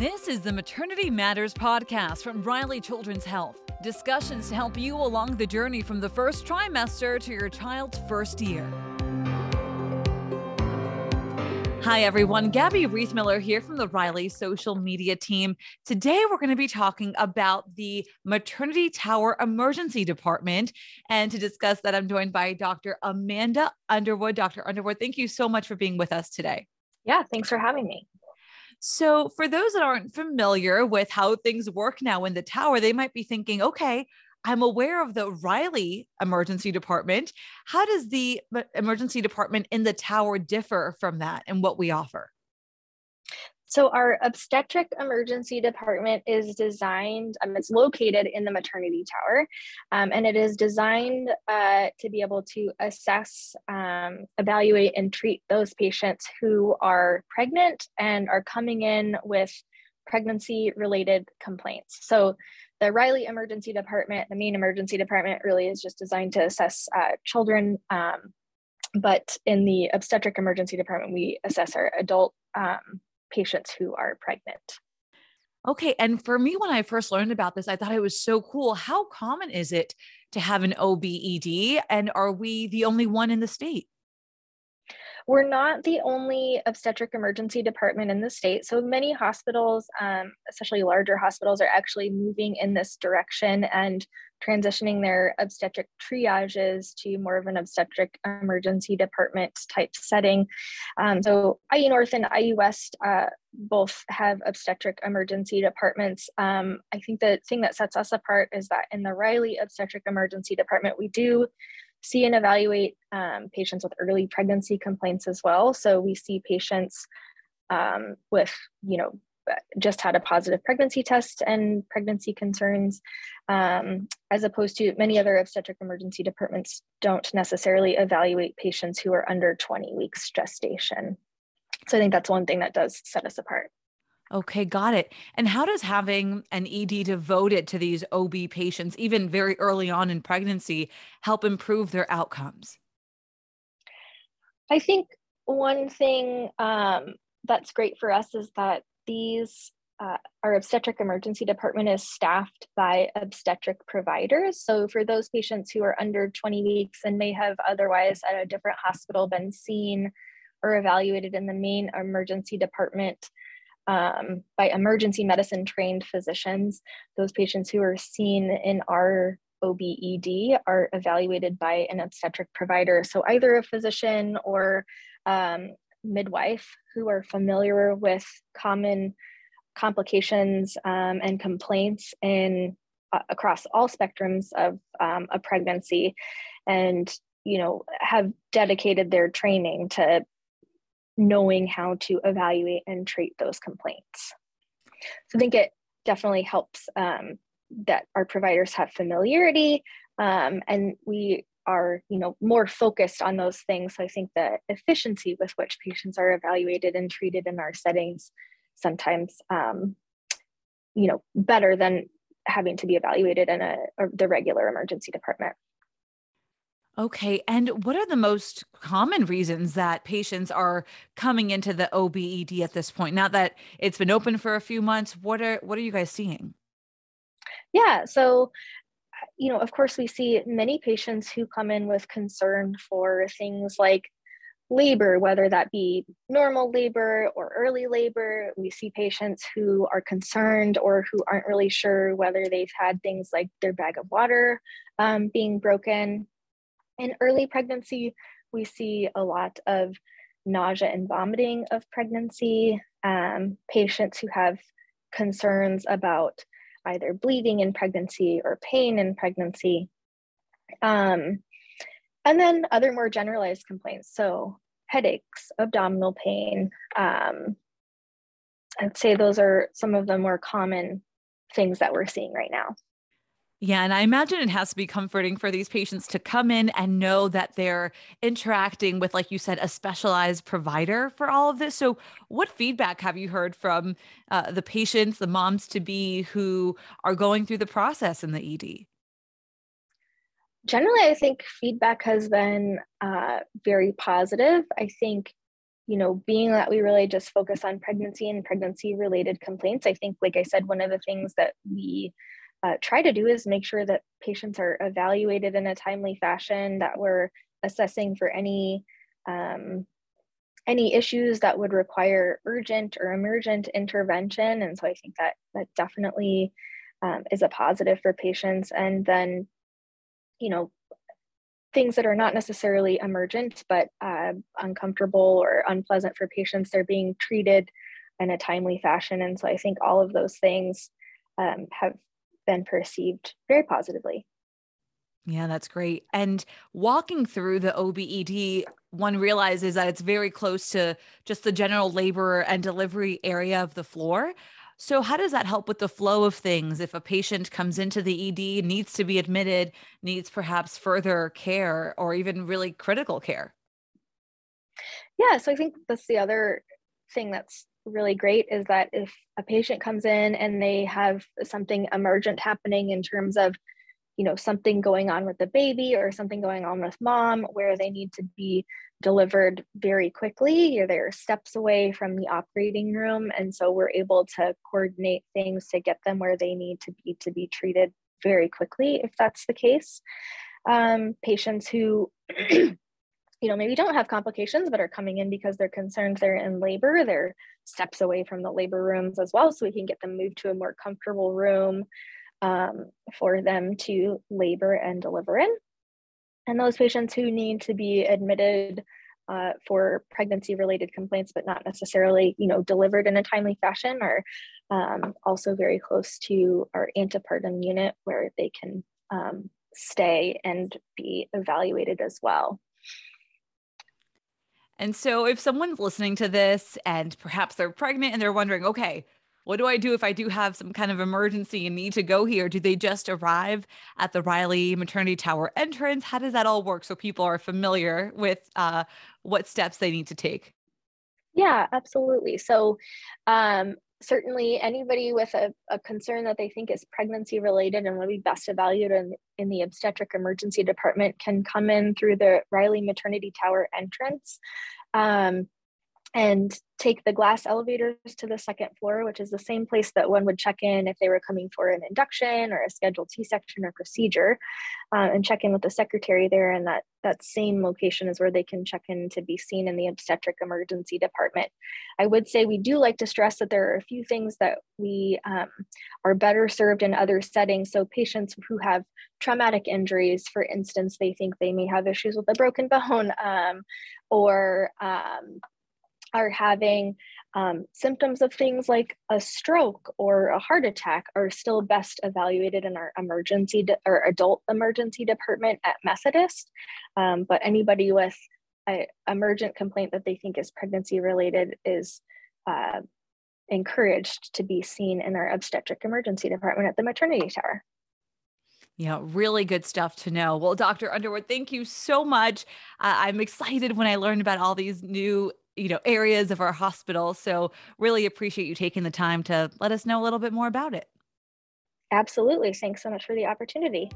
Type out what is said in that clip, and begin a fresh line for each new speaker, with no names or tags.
This is the Maternity Matters podcast from Riley Children's Health. Discussions to help you along the journey from the first trimester to your child's first year. Hi, everyone. Gabby Reithmiller here from the Riley social media team. Today, we're going to be talking about the Maternity Tower Emergency Department. And to discuss that, I'm joined by Dr. Amanda Underwood. Dr. Underwood, thank you so much for being with us today.
Yeah, thanks for having me.
So, for those that aren't familiar with how things work now in the tower, they might be thinking, okay, I'm aware of the Riley Emergency Department. How does the uh, emergency department in the tower differ from that and what we offer?
So our obstetric emergency department is designed, um, it's located in the maternity tower, um, and it is designed uh, to be able to assess, um, evaluate, and treat those patients who are pregnant and are coming in with pregnancy related complaints. So the Riley Emergency Department, the main emergency department, really is just designed to assess uh, children. Um, but in the obstetric emergency department, we assess our adult um, patients who are pregnant.
Okay. And for me, when I first learned about this, I thought it was so cool. How common is it to have an OBED? And are we the only one in the state?
We're not the only obstetric emergency department in the state. So many hospitals, um, especially larger hospitals, are actually moving in this direction and transitioning their obstetric triages to more of an obstetric emergency department type setting. Um, so IU North and IU West uh, both have obstetric emergency departments. Um, I think the thing that sets us apart is that in the Riley Obstetric Emergency Department, we do see and evaluate um, patients with early pregnancy complaints as well. So we see patients um, with, you know, just had a positive pregnancy test and pregnancy concerns, um, as opposed to many other obstetric emergency departments don't necessarily evaluate patients who are under 20 weeks gestation. So I think that's one thing that does set us apart.
Okay, got it. And how does having an ED devoted to these OB patients, even very early on in pregnancy, help improve their outcomes?
I think one thing um, that's great for us is that these uh, our obstetric emergency department is staffed by obstetric providers. So, for those patients who are under 20 weeks and may have otherwise at a different hospital been seen or evaluated in the main emergency department, um, by emergency medicine trained physicians. Those patients who are seen in our OBED are evaluated by an obstetric provider. So either a physician or um, midwife who are familiar with common complications um, and complaints in uh, across all spectrums of um, a pregnancy and you know have dedicated their training to knowing how to evaluate and treat those complaints. So I think it definitely helps um, that our providers have familiarity um, and we are you know more focused on those things so i think the efficiency with which patients are evaluated and treated in our settings sometimes um, you know better than having to be evaluated in a, a the regular emergency department
Okay. And what are the most common reasons that patients are coming into the OBED at this point? Now that it's been open for a few months, what are what are you guys seeing?
Yeah. So you know, of course, we see many patients who come in with concern for things like labor, whether that be normal labor or early labor. We see patients who are concerned or who aren't really sure whether they've had things like their bag of water um, being broken in early pregnancy, we see a lot of nausea and vomiting of pregnancy, um, patients who have concerns about either bleeding in pregnancy or pain in pregnancy. Um, and then other more generalized complaints. So, headaches, abdominal pain. Um, I'd say those are some of the more common things that we're seeing right now.
Yeah. And I imagine it has to be comforting for these patients to come in and know that they're interacting with, like you said, a specialized provider for all of this. So, what feedback have you heard from uh, the patients, the moms to be who are going through the process in the ED?
Generally, I think feedback has been uh, very positive. I think you know, being that we really just focus on pregnancy and pregnancy related complaints, I think, like I said, one of the things that we uh, try to do is make sure that patients are evaluated in a timely fashion, that we're assessing for any um, any issues that would require urgent or emergent intervention. And so I think that that definitely um, is a positive for patients. And then, you know, things that are not necessarily emergent but uh, uncomfortable or unpleasant for patients, they're being treated in a timely fashion. And so I think all of those things um, have been perceived very positively.
Yeah, that's great. And walking through the OBED, one realizes that it's very close to just the general labor and delivery area of the floor. So, how does that help with the flow of things if a patient comes into the ED, needs to be admitted, needs perhaps further care or even really critical care?
Yeah, so I think that's the other thing that's really great is that if a patient comes in and they have something emergent happening in terms of you know something going on with the baby or something going on with mom where they need to be delivered very quickly they're steps away from the operating room. And so we're able to coordinate things to get them where they need to be to be treated very quickly if that's the case. Um, patients who you know maybe don't have complications but are coming in because they're concerned they're in labor they're steps away from the labor rooms as well so we can get them moved to a more comfortable room um, for them to labor and deliver in. And those patients who need to be admitted uh, for pregnancy related complaints, but not necessarily, you know, delivered in a timely fashion are um, also very close to our antepartum unit where they can um, stay and be evaluated as well.
And so, if someone's listening to this and perhaps they're pregnant and they're wondering, okay, what do I do if I do have some kind of emergency and need to go here? Do they just arrive at the Riley Maternity Tower entrance? How does that all work so people are familiar with uh, what steps they need to take?
Yeah, absolutely. So, um, certainly anybody with a, a, concern that they think is pregnancy related and would be best evaluated in, in the obstetric emergency department can come in through the Riley Maternity Tower entrance. Um, and take the glass elevators to the second floor, which is the same place that one would check in if they were coming for an induction or a scheduled C-section or procedure, uh, and check in with the secretary there. And that that same location is where they can check in to be seen in the obstetric emergency department. I would say we do like to stress that there are a few things that we um, are better served in other settings. So patients who have traumatic injuries, for instance, they think they may have issues with a broken bone um, or um, are having um, symptoms of things like a stroke or a heart attack are still best evaluated in our emergency de- or adult emergency department at Methodist. Um, but anybody with an emergent complaint that they think is pregnancy related is uh, encouraged to be seen in our obstetric emergency department at the maternity tower.
Yeah, really good stuff to know. Well, Dr. Underwood, thank you so much. Uh, I'm excited when I learned about all these new you know areas of our hospital. So really appreciate you taking the time to let us know a little bit more about it.
Absolutely. Thanks so much for the opportunity